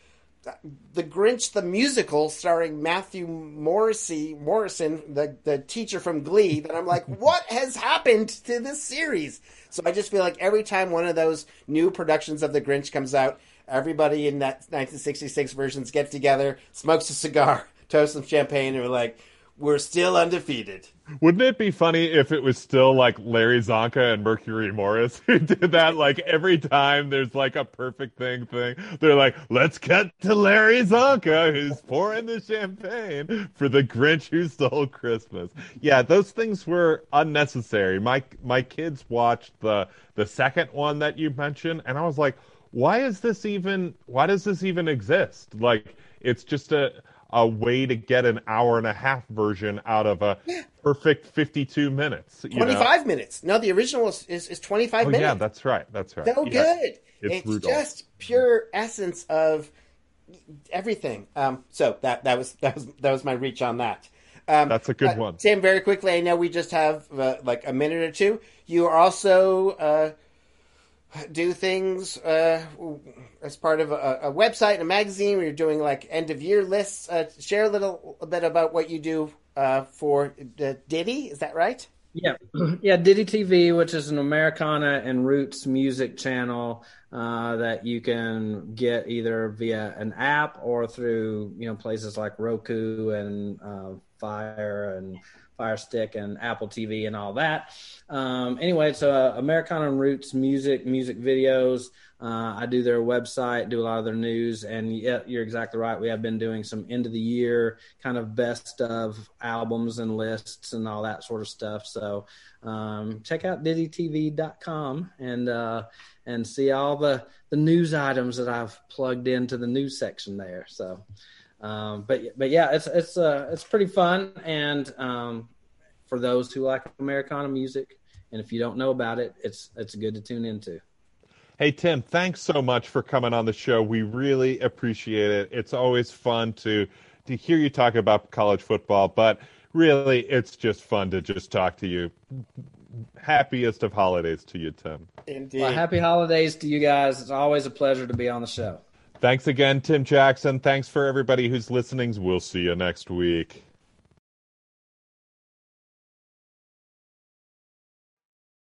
the Grinch the musical starring Matthew Morrissey Morrison, the the teacher from Glee. That I'm like, <laughs> what has happened to this series? So I just feel like every time one of those new productions of the Grinch comes out, everybody in that 1966 versions get together, smokes a cigar, <laughs> toasts some champagne, and we're like, we're still undefeated. Wouldn't it be funny if it was still like Larry Csonka and Mercury Morris <laughs> who did that? Like every time there's like a perfect thing thing, they're like, let's cut to Larry Csonka who's pouring the champagne for the Grinch who stole Christmas. Yeah, those things were unnecessary. My my kids watched the the second one that you mentioned, and I was like, why is this even? Why does this even exist? Like it's just a a way to get an hour and a half version out of a perfect 52 minutes. 25 know? minutes. No, the original is, is, is 25 oh, minutes. Yeah, that's right. That's right. So yeah. good. It's, it's just pure essence of everything. Um, so that that was that was that was my reach on that. Um, That's a good uh, one. Tim, very quickly, I know we just have uh, like a minute or two. You are also uh, do things uh, as part of a, a, website and a magazine where you're doing like end of year lists. Uh, share a little a bit about what you do uh, for Ditty. Is that right? Yeah, <clears throat> yeah. Ditty TV, which is an Americana and roots music channel uh, that you can get either via an app or through you know places like Roku and uh, Fire and Fire Stick and Apple TV and all that. Um, anyway, it's uh, Americana Roots music, music videos. Uh, I do their website, do a lot of their news, and yeah, you're exactly right. We have been doing some end of the year kind of best of albums and lists and all that sort of stuff. So um, check out dittytv.com and uh, and see all the the news items that I've plugged into the news section there. So. Um, but but yeah, it's it's uh, it's pretty fun, and um, for those who like Americana music, and if you don't know about it, it's it's good to tune into. Hey Tim, thanks so much for coming on the show. We really appreciate it. It's always fun to to hear you talk about college football, but really, it's just fun to just talk to you. Happiest of holidays to you, Tim. Indeed. Well, happy holidays to you guys. It's always a pleasure to be on the show. Thanks again, Tim Jackson. Thanks for everybody who's listening. We'll see you next week.